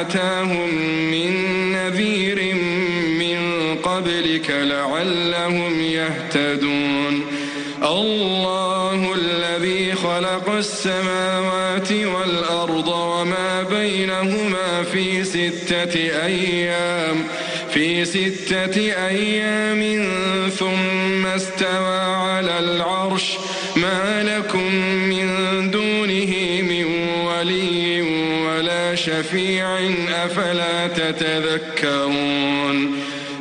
أتاهم من نذير من قبلك لعلهم يهتدون. الله الذي خلق السماوات والأرض وما بينهما في ستة أيام في ستة أيام ثم استوى على العرش. شفيع أفلا تتذكرون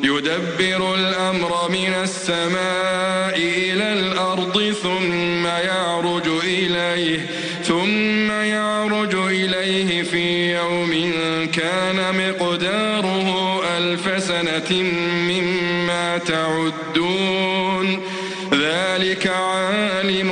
يدبر الأمر من السماء إلى الأرض ثم يعرج إليه ثم يعرج إليه في يوم كان مقداره ألف سنة مما تعدون ذلك عالم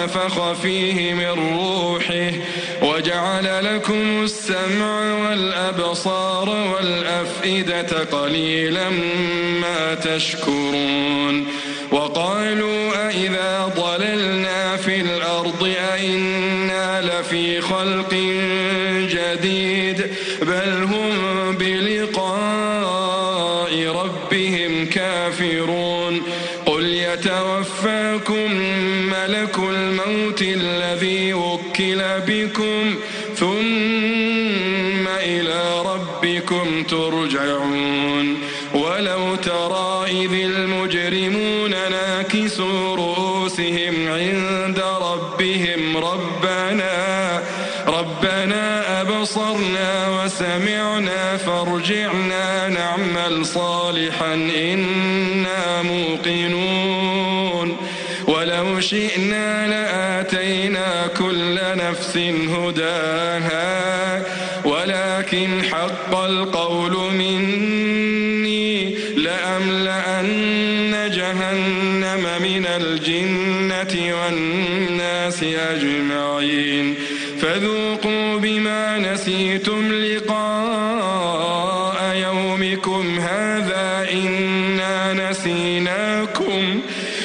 ونفخ فيه من روحه وجعل لكم السمع والأبصار والأفئدة قليلا ما تشكرون وقالوا أئذا ضللنا في الأرض أئنا لفي خلق جديد يتوفاكم ملك الموت الذي وكل بكم ثم إلى ربكم ترجعون ولو ترى إذ المجرمون ناكسوا رؤوسهم عند ربهم ربنا ربنا أبصرنا وسمعنا فارجعنا نعمل صالحا إنا موقنون ولو شئنا لآتينا كل نفس هداها ولكن حق القول مني لأملأن جهنم من الجنة والناس أجمعين. فذوقوا بما نسيتم لقاء يومكم هذا إنا نسيناكم.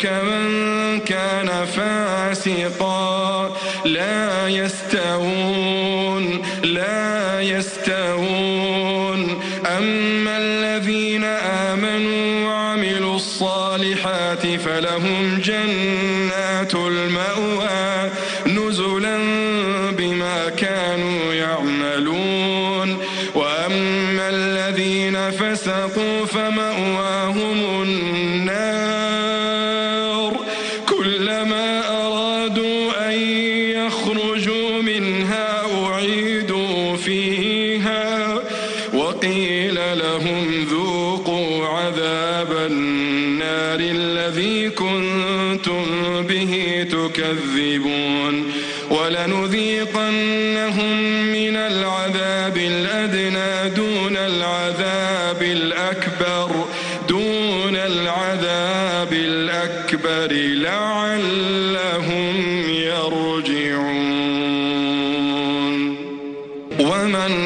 كمن كان فاسقا. لا يستوون لا يستوون. أما الذين آمنوا وعملوا الصالحات فلهم جنات المأوى نزلا بما كانوا يعملون. وأما الذين فسقوا فمأواهم النار. وقيل لهم ذوقوا عذاب النار الذي كنتم به تكذبون ولنذيقنهم من العذاب الأدنى دون العذاب الأكبر دون العذاب الأكبر لعلهم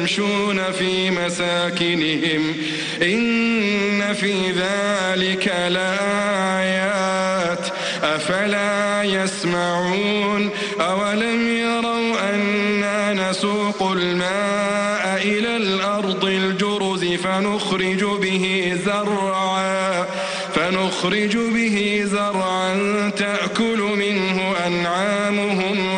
يمشون في مساكنهم إن في ذلك لآيات أفلا يسمعون أولم يروا أنا نسوق الماء إلى الأرض الجرز فنخرج به زرعا فنخرج به زرعا تأكل منه أنعامهم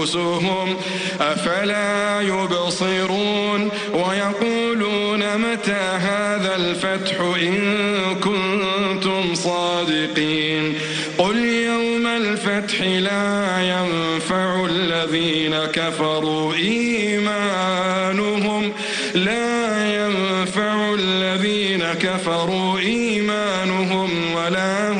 وأنفسهم أفلا يبصرون ويقولون متى هذا الفتح إن كنتم صادقين قل يوم الفتح لا ينفع الذين كفروا إيمانهم لا ينفع الذين كفروا إيمانهم ولا هم